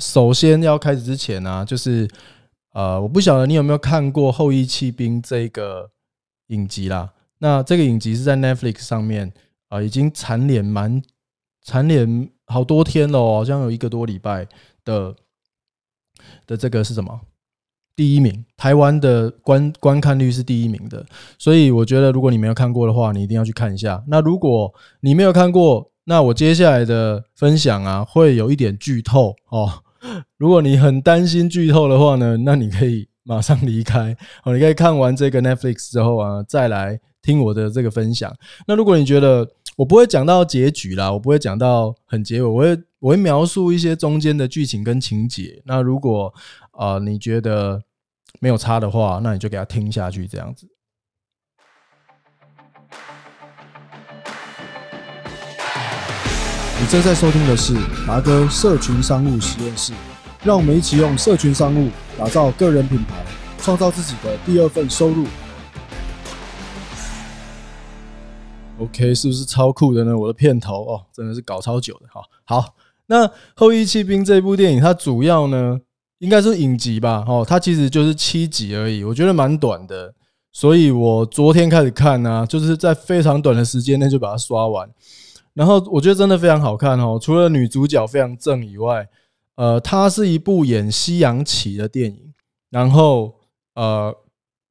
首先要开始之前呢，就是呃，我不晓得你有没有看过《后羿弃兵》这个影集啦。那这个影集是在 Netflix 上面啊，已经蝉联蛮蝉联好多天了，好像有一个多礼拜的的这个是什么？第一名，台湾的观观看率是第一名的，所以我觉得如果你没有看过的话，你一定要去看一下。那如果你没有看过，那我接下来的分享啊，会有一点剧透哦。如果你很担心剧透的话呢，那你可以马上离开 哦。你可以看完这个 Netflix 之后啊，再来听我的这个分享。那如果你觉得我不会讲到结局啦，我不会讲到很结尾，我会我会描述一些中间的剧情跟情节。那如果啊你觉得没有差的话，那你就给他听下去，这样子。正在收听的是达哥社群商务实验室，让我们一起用社群商务打造个人品牌，创造自己的第二份收入。OK，是不是超酷的呢？我的片头哦，真的是搞超久的哈。好，那《后羿弃兵》这部电影，它主要呢应该是影集吧？哦，它其实就是七集而已，我觉得蛮短的。所以我昨天开始看呢，就是在非常短的时间内就把它刷完。然后我觉得真的非常好看哦，除了女主角非常正以外，呃，它是一部演西洋棋的电影，然后呃，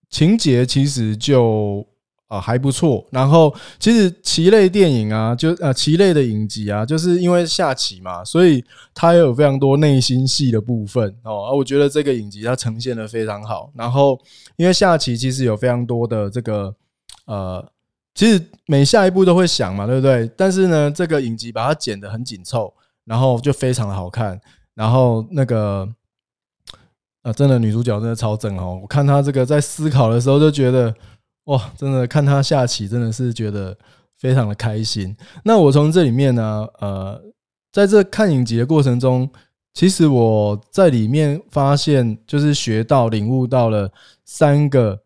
情节其实就啊还不错。然后其实棋类电影啊，就呃棋类的影集啊，就是因为下棋嘛，所以它也有非常多内心戏的部分哦。我觉得这个影集它呈现的非常好。然后因为下棋其实有非常多的这个呃。其实每下一步都会想嘛，对不对？但是呢，这个影集把它剪得很紧凑，然后就非常的好看。然后那个，啊，真的女主角真的超正哦！我看她这个在思考的时候，就觉得哇，真的看她下棋真的是觉得非常的开心。那我从这里面呢，呃，在这看影集的过程中，其实我在里面发现，就是学到、领悟到了三个。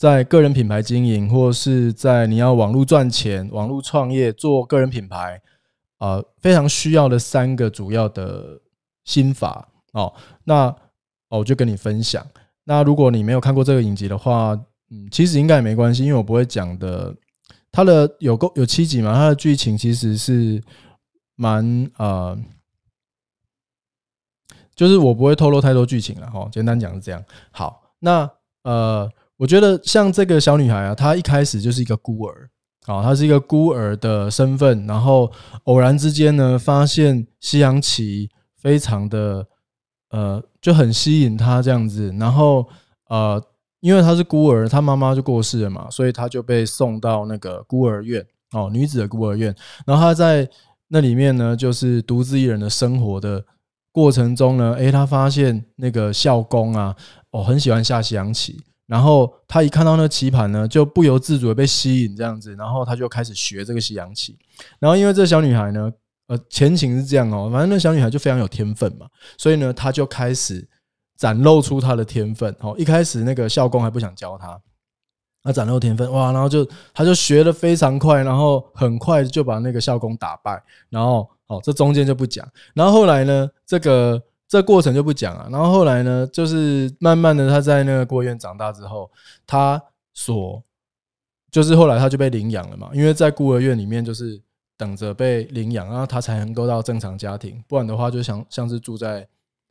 在个人品牌经营，或是在你要网络赚钱、网络创业、做个人品牌，啊，非常需要的三个主要的心法哦。那哦，我就跟你分享。那如果你没有看过这个影集的话，嗯，其实应该也没关系，因为我不会讲的。它的有够有七集嘛，它的剧情其实是蛮呃，就是我不会透露太多剧情了哈。简单讲是这样。好，那呃。我觉得像这个小女孩啊，她一开始就是一个孤儿，啊，她是一个孤儿的身份，然后偶然之间呢，发现西洋棋非常的呃就很吸引她这样子，然后呃，因为她是孤儿，她妈妈就过世了嘛，所以她就被送到那个孤儿院哦，女子的孤儿院，然后她在那里面呢，就是独自一人的生活的过程中呢，诶，她发现那个校工啊，哦，很喜欢下西洋棋。然后他一看到那棋盘呢，就不由自主的被吸引这样子，然后他就开始学这个西洋棋。然后因为这小女孩呢，呃，前情是这样哦，反正那小女孩就非常有天分嘛，所以呢，她就开始展露出她的天分。哦，一开始那个校工还不想教她，那展露天分哇，然后就她就学的非常快，然后很快就把那个校工打败。然后哦，这中间就不讲。然后后来呢，这个。这过程就不讲了，然后后来呢，就是慢慢的他在那个孤儿院长大之后，他所就是后来他就被领养了嘛，因为在孤儿院里面就是等着被领养，然后他才能够到正常家庭，不然的话就像像是住在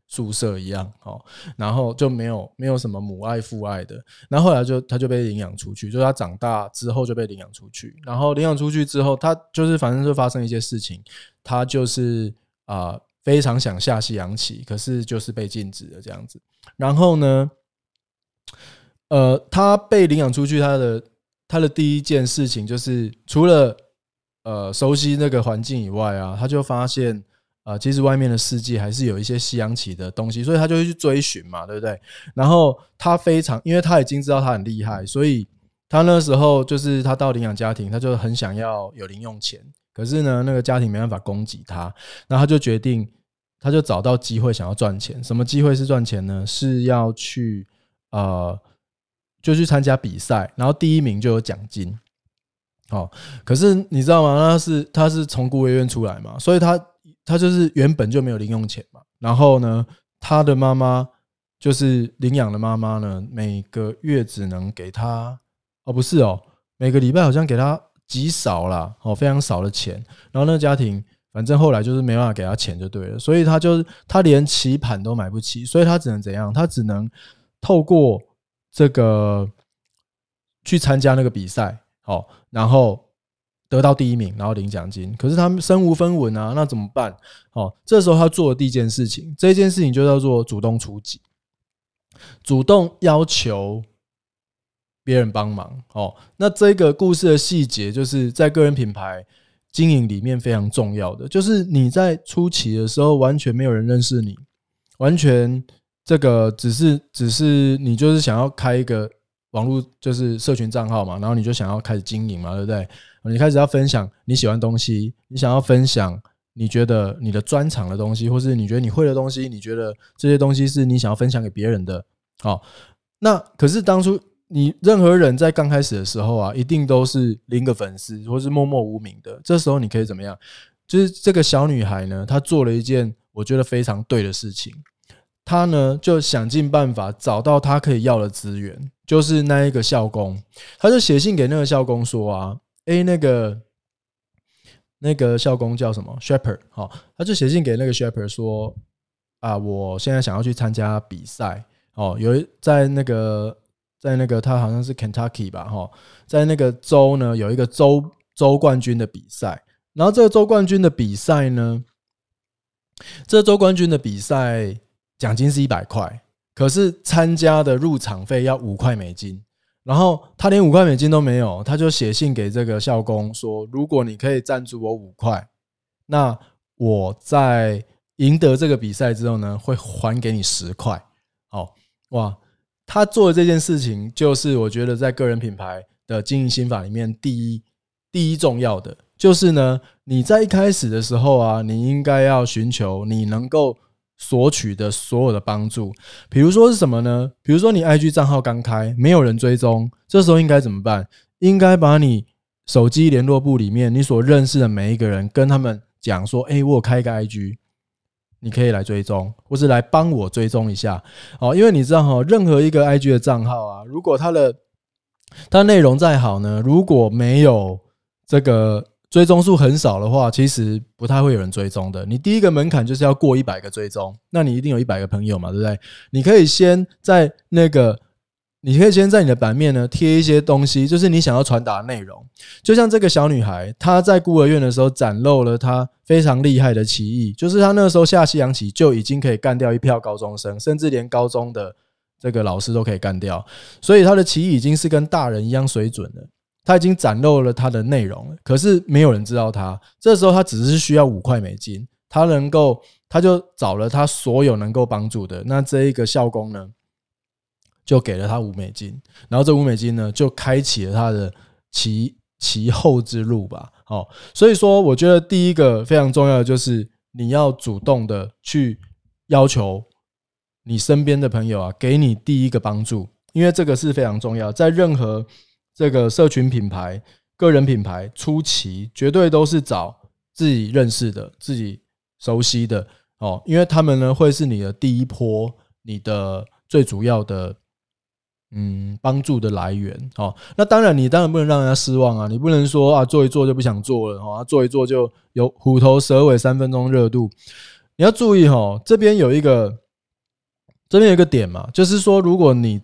宿舍一样，哦，然后就没有没有什么母爱父爱的，然后后来就他就被领养出去，就他长大之后就被领养出去，然后领养出去之后，他就是反正就发生一些事情，他就是啊。非常想下西洋棋，可是就是被禁止了这样子。然后呢，呃，他被领养出去，他的他的第一件事情就是除了呃熟悉那个环境以外啊，他就发现啊，其实外面的世界还是有一些西洋棋的东西，所以他就会去追寻嘛，对不对？然后他非常，因为他已经知道他很厉害，所以他那时候就是他到领养家庭，他就很想要有零用钱。可是呢，那个家庭没办法供给他，然后他就决定，他就找到机会想要赚钱。什么机会是赚钱呢？是要去呃，就去参加比赛，然后第一名就有奖金。哦，可是你知道吗？他是他是从孤儿院出来嘛，所以他他就是原本就没有零用钱嘛，然后呢，他的妈妈就是领养的妈妈呢，每个月只能给他哦，不是哦，每个礼拜好像给他极少啦，哦，非常少的钱。然后那个家庭，反正后来就是没办法给他钱就对了，所以他就他连棋盘都买不起，所以他只能怎样？他只能透过这个去参加那个比赛，好，然后。得到第一名，然后领奖金。可是他们身无分文啊，那怎么办？哦，这时候他做的第一件事情，这件事情就叫做主动出击，主动要求别人帮忙。哦，那这个故事的细节，就是在个人品牌经营里面非常重要的，就是你在初期的时候，完全没有人认识你，完全这个只是只是你就是想要开一个网络就是社群账号嘛，然后你就想要开始经营嘛，对不对？你开始要分享你喜欢东西，你想要分享你觉得你的专长的东西，或是你觉得你会的东西，你觉得这些东西是你想要分享给别人的。好，那可是当初你任何人在刚开始的时候啊，一定都是零个粉丝，或是默默无名的。这时候你可以怎么样？就是这个小女孩呢，她做了一件我觉得非常对的事情，她呢就想尽办法找到她可以要的资源，就是那一个校工，她就写信给那个校工说啊。哎，那个那个校工叫什么？Shepherd，好，她就写信给那个 Shepherd 说：“啊，我现在想要去参加比赛，哦，有在那个在那个他好像是 Kentucky 吧，哈，在那个州呢有一个州州冠军的比赛，然后这个州冠军的比赛呢，这州冠军的比赛奖金是一百块，可是参加的入场费要五块美金。”然后他连五块美金都没有，他就写信给这个校工说：“如果你可以赞助我五块，那我在赢得这个比赛之后呢，会还给你十块。”好哇，他做的这件事情，就是我觉得在个人品牌的经营心法里面，第一第一重要的就是呢，你在一开始的时候啊，你应该要寻求你能够。索取的所有的帮助，比如说是什么呢？比如说你 IG 账号刚开，没有人追踪，这时候应该怎么办？应该把你手机联络簿里面你所认识的每一个人，跟他们讲说：“哎，我开一个 IG，你可以来追踪，或是来帮我追踪一下。”哦，因为你知道哈，任何一个 IG 的账号啊，如果它的它内容再好呢，如果没有这个。追踪数很少的话，其实不太会有人追踪的。你第一个门槛就是要过一百个追踪，那你一定有一百个朋友嘛，对不对？你可以先在那个，你可以先在你的版面呢贴一些东西，就是你想要传达的内容。就像这个小女孩，她在孤儿院的时候展露了她非常厉害的棋艺，就是她那个时候下西洋棋就已经可以干掉一票高中生，甚至连高中的这个老师都可以干掉，所以她的棋艺已经是跟大人一样水准了。她已经展露了她的内容了，可是没有人知道她。这时候她只是需要五块美金，她能够，她就找了她所有能够帮助的。那这一个校工呢，就给了他五美金，然后这五美金呢，就开启了他的其其后之路吧。哦，所以说，我觉得第一个非常重要的就是你要主动的去要求你身边的朋友啊，给你第一个帮助，因为这个是非常重要，在任何。这个社群品牌、个人品牌初期，绝对都是找自己认识的、自己熟悉的哦，因为他们呢会是你的第一波、你的最主要的嗯帮助的来源哦。那当然，你当然不能让人家失望啊，你不能说啊做一做就不想做了哈，做一做就有虎头蛇尾、三分钟热度。你要注意哈，这边有一个这边有一个点嘛，就是说如果你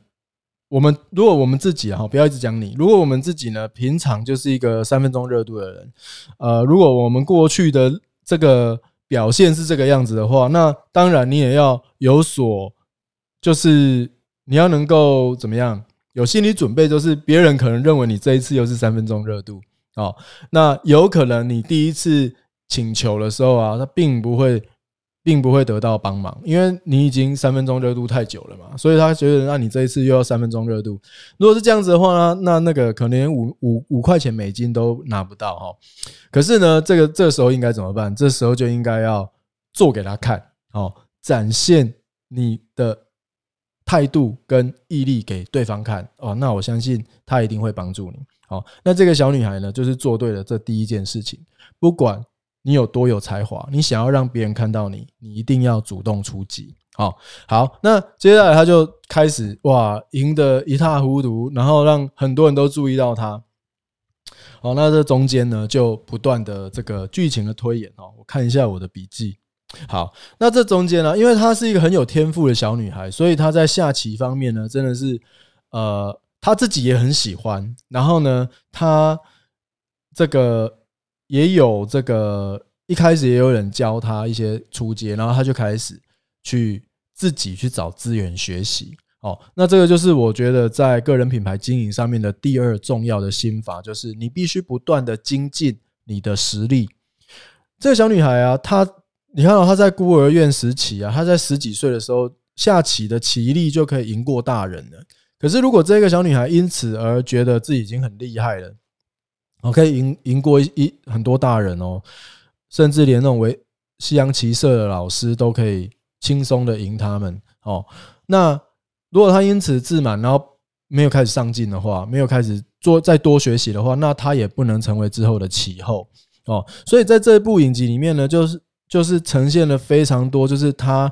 我们如果我们自己哈，不要一直讲你。如果我们自己呢，平常就是一个三分钟热度的人，呃，如果我们过去的这个表现是这个样子的话，那当然你也要有所，就是你要能够怎么样，有心理准备，就是别人可能认为你这一次又是三分钟热度哦，那有可能你第一次请求的时候啊，他并不会。并不会得到帮忙，因为你已经三分钟热度太久了嘛，所以他觉得那你这一次又要三分钟热度。如果是这样子的话呢，那那个可能连五五五块钱美金都拿不到哈。可是呢，这个这时候应该怎么办？这时候就应该要做给他看，哦，展现你的态度跟毅力给对方看哦。那我相信他一定会帮助你。好，那这个小女孩呢，就是做对了这第一件事情，不管。你有多有才华，你想要让别人看到你，你一定要主动出击。好，好，那接下来他就开始哇，赢得一塌糊涂，然后让很多人都注意到他。好，那这中间呢，就不断的这个剧情的推演哦。我看一下我的笔记。好，那这中间呢，因为她是一个很有天赋的小女孩，所以她在下棋方面呢，真的是呃，她自己也很喜欢。然后呢，她这个也有这个一开始也有人教她一些初阶，然后她就开始去自己去找资源学习。哦，那这个就是我觉得在个人品牌经营上面的第二重要的心法，就是你必须不断的精进你的实力。这个小女孩啊，她你看到她在孤儿院时期啊，她在十几岁的时候下棋的棋力就可以赢过大人了。可是如果这个小女孩因此而觉得自己已经很厉害了，我可以赢赢过一很多大人哦，甚至连那种为西洋棋社的老师都可以轻松的赢他们哦，那。如果他因此自满，然后没有开始上进的话，没有开始做再多学习的话，那他也不能成为之后的棋后哦。所以在这部影集里面呢，就是就是呈现了非常多，就是他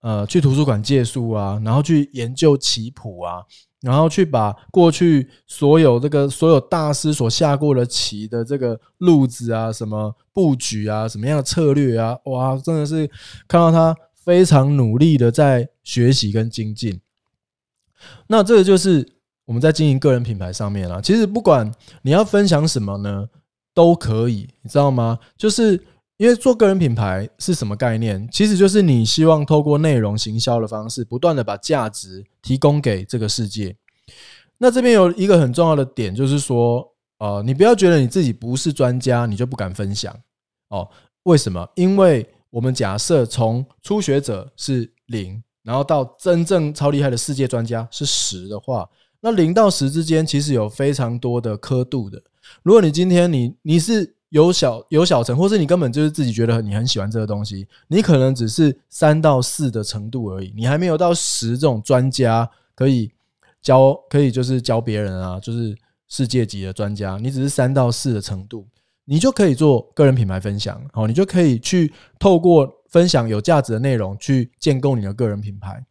呃去图书馆借书啊，然后去研究棋谱啊，然后去把过去所有这个所有大师所下过的棋的这个路子啊、什么布局啊、什么样的策略啊，哇，真的是看到他非常努力的在学习跟精进。那这个就是我们在经营个人品牌上面啊，其实不管你要分享什么呢，都可以，你知道吗？就是因为做个人品牌是什么概念？其实就是你希望透过内容行销的方式，不断的把价值提供给这个世界。那这边有一个很重要的点，就是说，呃，你不要觉得你自己不是专家，你就不敢分享哦。为什么？因为我们假设从初学者是零。然后到真正超厉害的世界专家是十的话，那零到十之间其实有非常多的刻度的。如果你今天你你是有小有小成，或是你根本就是自己觉得你很喜欢这个东西，你可能只是三到四的程度而已，你还没有到十这种专家可以教，可以就是教别人啊，就是世界级的专家，你只是三到四的程度，你就可以做个人品牌分享，好，你就可以去透过。分享有价值的内容去建构你的个人品牌。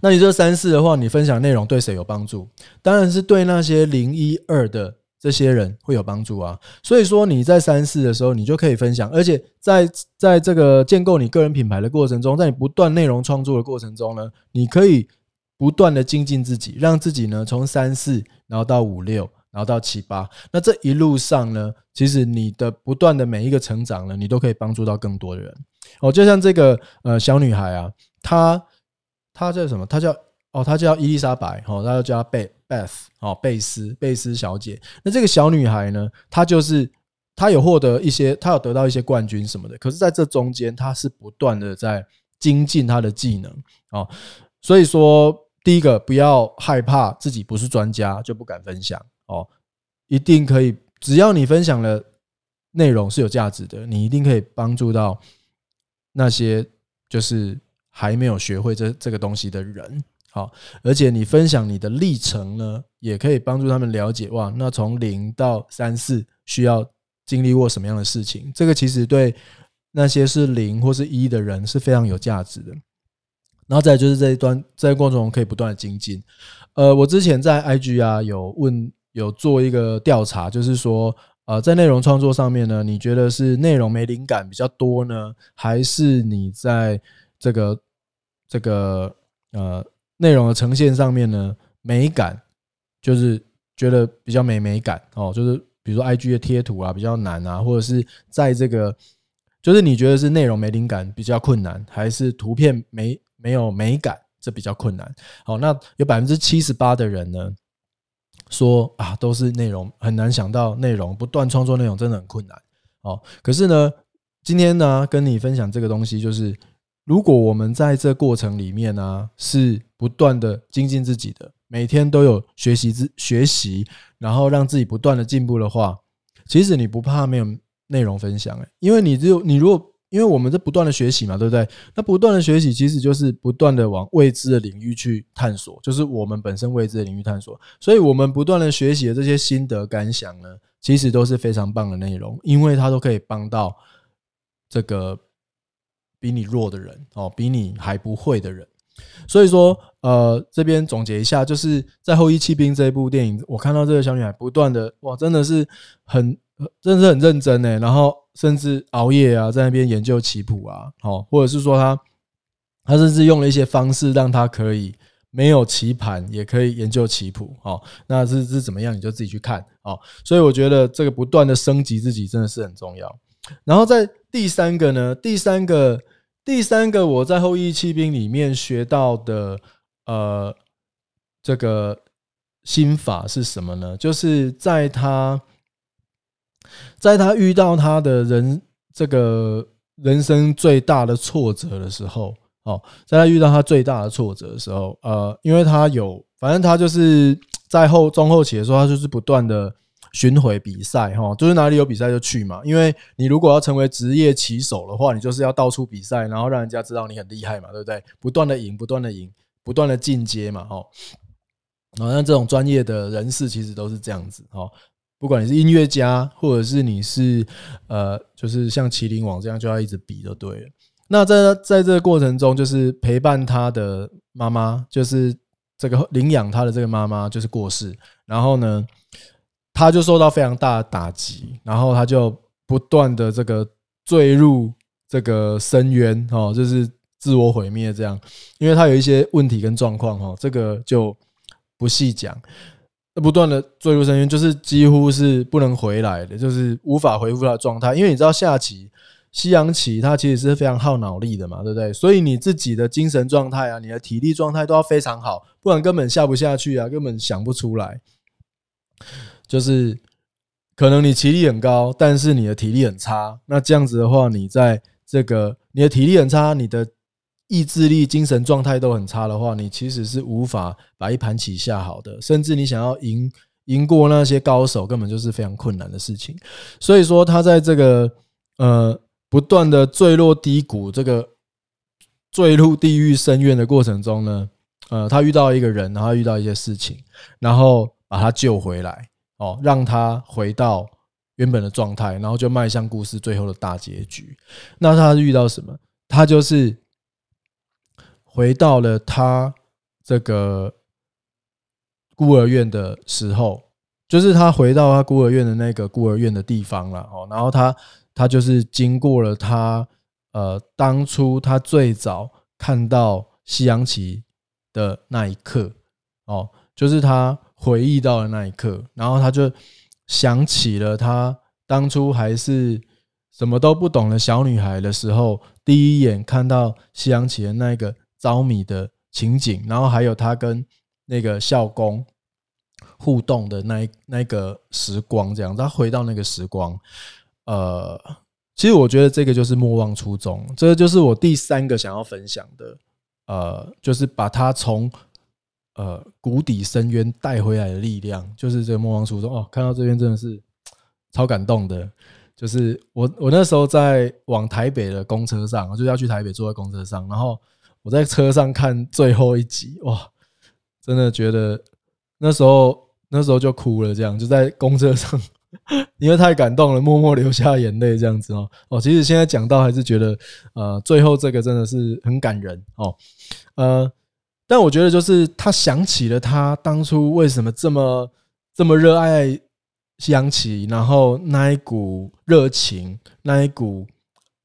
那你这三四的话，你分享内容对谁有帮助？当然是对那些零一二的这些人会有帮助啊。所以说你在三四的时候，你就可以分享，而且在在这个建构你个人品牌的过程中，在你不断内容创作的过程中呢，你可以不断的精进自己，让自己呢从三四然后到五六。然后到七八，那这一路上呢，其实你的不断的每一个成长呢，你都可以帮助到更多的人。哦，就像这个呃小女孩啊，她她叫什么？她叫哦，她叫伊丽莎白，哦，她要叫她贝 Beth，哦，贝斯贝斯小姐。那这个小女孩呢，她就是她有获得一些，她有得到一些冠军什么的。可是在这中间，她是不断的在精进她的技能。哦，所以说第一个不要害怕自己不是专家就不敢分享。哦，一定可以，只要你分享了内容是有价值的，你一定可以帮助到那些就是还没有学会这这个东西的人。好，而且你分享你的历程呢，也可以帮助他们了解哇，那从零到三四需要经历过什么样的事情？这个其实对那些是零或是一的人是非常有价值的。然后再就是这一段在过程中可以不断的精进。呃，我之前在 IG 啊有问。有做一个调查，就是说，呃，在内容创作上面呢，你觉得是内容没灵感比较多呢，还是你在这个这个呃内容的呈现上面呢，美感就是觉得比较没美感哦，就是比如说 I G 的贴图啊比较难啊，或者是在这个就是你觉得是内容没灵感比较困难，还是图片没没有美感这比较困难？好，那有百分之七十八的人呢。说啊，都是内容很难想到内容，不断创作内容真的很困难哦。可是呢，今天呢，跟你分享这个东西，就是如果我们在这过程里面呢，是不断的精进自己的，每天都有学习自学习，然后让自己不断的进步的话，其实你不怕没有内容分享诶，因为你只有你如果。因为我们在不断的学习嘛，对不对？那不断的学习其实就是不断的往未知的领域去探索，就是我们本身未知的领域探索。所以，我们不断的学习的这些心得感想呢，其实都是非常棒的内容，因为它都可以帮到这个比你弱的人哦，比你还不会的人。所以说，呃，这边总结一下，就是在《后羿弃兵》这一部电影，我看到这个小女孩不断的哇，真的是很，真的是很认真呢。然后甚至熬夜啊，在那边研究棋谱啊，好，或者是说她，她甚至用了一些方式，让她可以没有棋盘也可以研究棋谱。好，那是是怎么样，你就自己去看。好，所以我觉得这个不断的升级自己真的是很重要。然后在第三个呢，第三个。第三个，我在《后羿弃兵》里面学到的，呃，这个心法是什么呢？就是在他，在他遇到他的人这个人生最大的挫折的时候，哦，在他遇到他最大的挫折的时候，呃，因为他有，反正他就是在后中后期的时候，他就是不断的。巡回比赛哈，就是哪里有比赛就去嘛。因为你如果要成为职业棋手的话，你就是要到处比赛，然后让人家知道你很厉害嘛，对不对？不断的赢，不断的赢，不断的进阶嘛，哈。好像这种专业的人士其实都是这样子哈。不管你是音乐家，或者是你是呃，就是像麒麟王这样，就要一直比就对了。那在在这个过程中，就是陪伴他的妈妈，就是这个领养他的这个妈妈，就是过世，然后呢？他就受到非常大的打击，然后他就不断的这个坠入这个深渊哦，就是自我毁灭这样，因为他有一些问题跟状况哈，这个就不细讲。不断的坠入深渊，就是几乎是不能回来的，就是无法恢复他的状态。因为你知道下棋、西洋棋，它其实是非常耗脑力的嘛，对不对？所以你自己的精神状态啊，你的体力状态都要非常好，不然根本下不下去啊，根本想不出来。就是可能你棋力很高，但是你的体力很差。那这样子的话，你在这个你的体力很差，你的意志力、精神状态都很差的话，你其实是无法把一盘棋下好的。甚至你想要赢赢过那些高手，根本就是非常困难的事情。所以说，他在这个呃不断的坠落低谷、这个坠入地狱深渊的过程中呢，呃，他遇到一个人，然后遇到一些事情，然后把他救回来。哦，让他回到原本的状态，然后就迈向故事最后的大结局。那他遇到什么？他就是回到了他这个孤儿院的时候，就是他回到他孤儿院的那个孤儿院的地方了。哦，然后他他就是经过了他呃当初他最早看到西洋棋的那一刻，哦，就是他。回忆到了那一刻，然后他就想起了他当初还是什么都不懂的小女孩的时候，第一眼看到西洋棋的那个着迷的情景，然后还有他跟那个校工互动的那那个时光，这样他回到那个时光，呃，其实我觉得这个就是莫忘初衷，这个就是我第三个想要分享的，呃，就是把他从。呃，谷底深渊带回来的力量，就是这个莫忘初衷哦。看到这边真的是超感动的。就是我我那时候在往台北的公车上，我就要去台北坐在公车上，然后我在车上看最后一集，哇，真的觉得那时候那时候就哭了，这样就在公车上，因为太感动了，默默流下眼泪这样子哦。哦，其实现在讲到还是觉得，呃，最后这个真的是很感人哦，呃。但我觉得，就是他想起了他当初为什么这么这么热爱西洋棋，然后那一股热情，那一股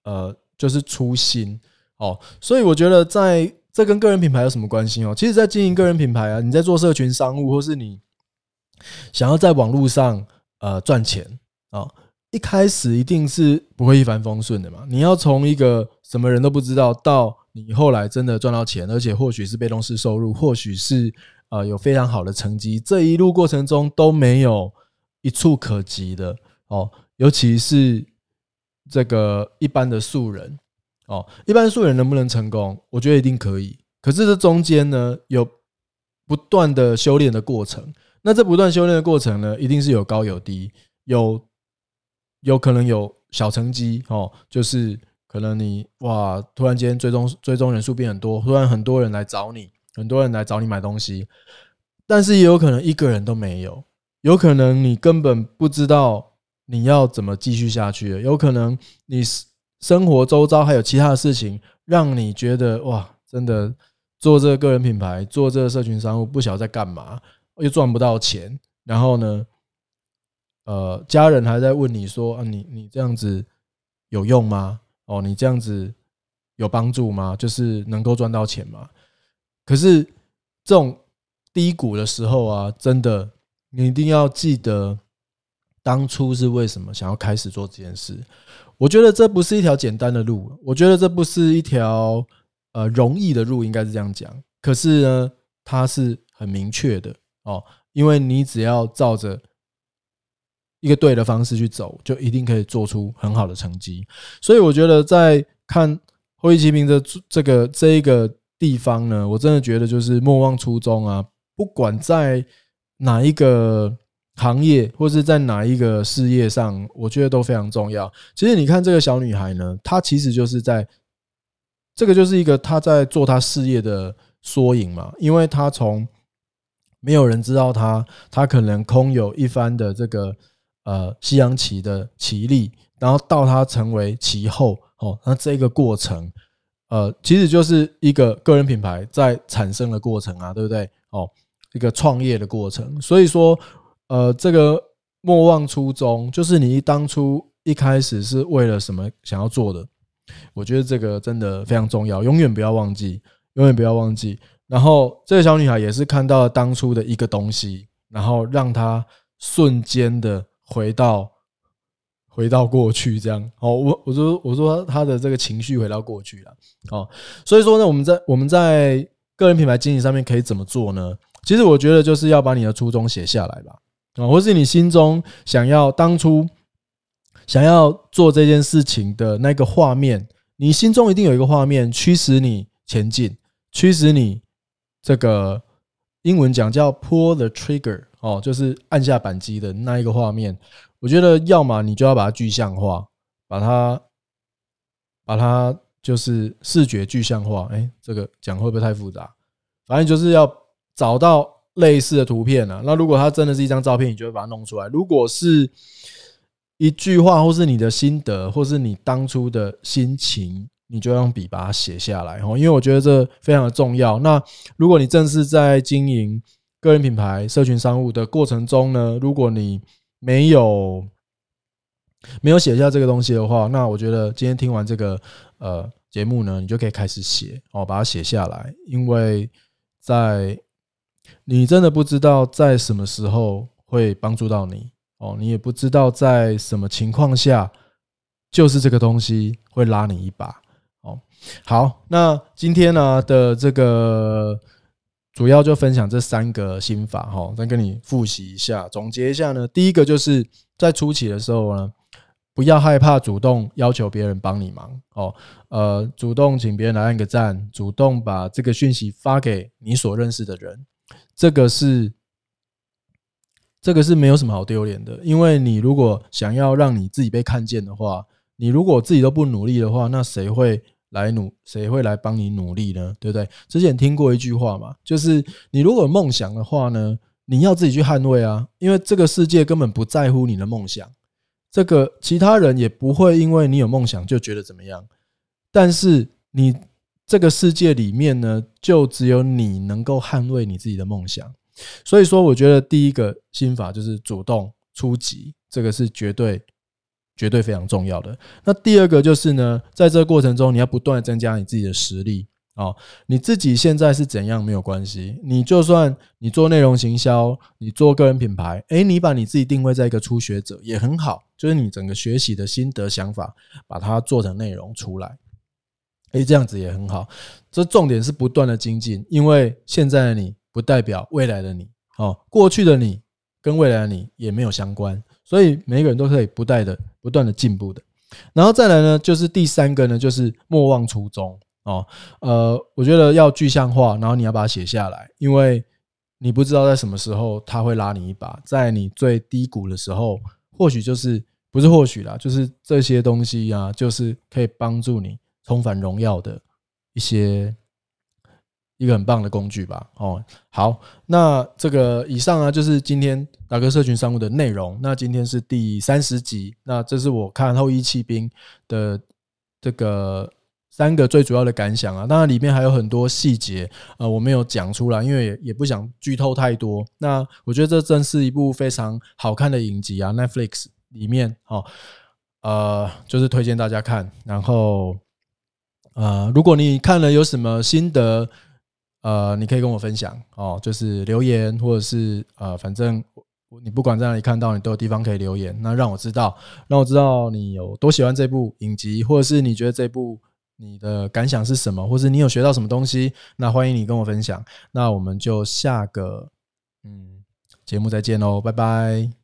呃，就是初心哦。所以我觉得，在这跟个人品牌有什么关系哦？其实，在经营个人品牌啊，你在做社群商务，或是你想要在网络上呃赚钱啊，一开始一定是不会一帆风顺的嘛。你要从一个什么人都不知道到你后来真的赚到钱，而且或许是被动式收入，或许是呃有非常好的成绩，这一路过程中都没有一触可及的哦。尤其是这个一般的素人哦，一般素人能不能成功？我觉得一定可以。可是这中间呢，有不断的修炼的过程。那这不断修炼的过程呢，一定是有高有低，有有可能有小成绩哦，就是。可能你哇，突然间追踪追踪人数变很多，突然很多人来找你，很多人来找你买东西，但是也有可能一个人都没有，有可能你根本不知道你要怎么继续下去，有可能你是生活周遭还有其他的事情，让你觉得哇，真的做这个个人品牌，做这个社群商务，不晓得在干嘛，又赚不到钱，然后呢，呃，家人还在问你说啊，你你这样子有用吗？哦，你这样子有帮助吗？就是能够赚到钱吗？可是这种低谷的时候啊，真的，你一定要记得。当初是为什么想要开始做这件事？我觉得这不是一条简单的路，我觉得这不是一条呃容易的路，应该是这样讲。可是呢，它是很明确的哦，因为你只要照着一个对的方式去走，就一定可以做出很好的成绩。所以我觉得在看《后羿骑兵》的这个这一个地方呢，我真的觉得就是莫忘初衷啊，不管在哪一个。行业或是在哪一个事业上，我觉得都非常重要。其实你看这个小女孩呢，她其实就是在这个就是一个她在做她事业的缩影嘛。因为她从没有人知道她，她可能空有一番的这个呃西洋棋的棋力，然后到她成为棋后哦，那这个过程呃，其实就是一个个人品牌在产生的过程啊，对不对？哦，一个创业的过程，所以说。呃，这个莫忘初衷，就是你当初一开始是为了什么想要做的？我觉得这个真的非常重要，永远不要忘记，永远不要忘记。然后这个小女孩也是看到了当初的一个东西，然后让她瞬间的回到回到过去，这样哦。我我说我说她的这个情绪回到过去了哦。所以说呢，我们在我们在个人品牌经营上面可以怎么做呢？其实我觉得就是要把你的初衷写下来吧。啊，或是你心中想要当初想要做这件事情的那个画面，你心中一定有一个画面驱使你前进，驱使你这个英文讲叫 pull the trigger 哦，就是按下扳机的那一个画面。我觉得要么你就要把它具象化，把它把它就是视觉具象化。哎，这个讲会不会太复杂？反正就是要找到。类似的图片啊，那如果它真的是一张照片，你就会把它弄出来；如果是一句话，或是你的心得，或是你当初的心情，你就用笔把它写下来哦。因为我觉得这非常的重要。那如果你正是在经营个人品牌、社群商务的过程中呢，如果你没有没有写下这个东西的话，那我觉得今天听完这个呃节目呢，你就可以开始写哦，把它写下来，因为在你真的不知道在什么时候会帮助到你哦，你也不知道在什么情况下，就是这个东西会拉你一把哦。好，那今天呢的这个主要就分享这三个心法哈，再跟你复习一下，总结一下呢。第一个就是在初期的时候呢，不要害怕主动要求别人帮你忙哦，呃，主动请别人来按个赞，主动把这个讯息发给你所认识的人。这个是，这个是没有什么好丢脸的，因为你如果想要让你自己被看见的话，你如果自己都不努力的话，那谁会来努？谁会来帮你努力呢？对不对？之前听过一句话嘛，就是你如果梦想的话呢，你要自己去捍卫啊，因为这个世界根本不在乎你的梦想，这个其他人也不会因为你有梦想就觉得怎么样，但是你。这个世界里面呢，就只有你能够捍卫你自己的梦想。所以说，我觉得第一个心法就是主动出击，这个是绝对、绝对非常重要的。那第二个就是呢，在这个过程中，你要不断增加你自己的实力哦。你自己现在是怎样没有关系，你就算你做内容行销，你做个人品牌，诶，你把你自己定位在一个初学者也很好，就是你整个学习的心得想法，把它做成内容出来。哎，这样子也很好。这重点是不断的精进，因为现在的你不代表未来的你哦，过去的你跟未来的你也没有相关，所以每个人都可以不断的、不断的进步的。然后再来呢，就是第三个呢，就是莫忘初衷哦。呃，我觉得要具象化，然后你要把它写下来，因为你不知道在什么时候他会拉你一把，在你最低谷的时候，或许就是不是或许啦，就是这些东西啊，就是可以帮助你。重返荣耀的一些一个很棒的工具吧。哦，好，那这个以上呢，就是今天达哥社群商务的内容。那今天是第三十集，那这是我看后羿弃兵的这个三个最主要的感想啊。当然里面还有很多细节，呃，我没有讲出来，因为也也不想剧透太多。那我觉得这真是一部非常好看的影集啊，Netflix 里面哦，呃，就是推荐大家看。然后，呃，如果你看了有什么心得，呃，你可以跟我分享哦，就是留言或者是呃，反正。你不管在哪里看到，你都有地方可以留言，那让我知道，让我知道你有多喜欢这部影集，或者是你觉得这部你的感想是什么，或是你有学到什么东西，那欢迎你跟我分享。那我们就下个嗯节目再见喽，拜拜。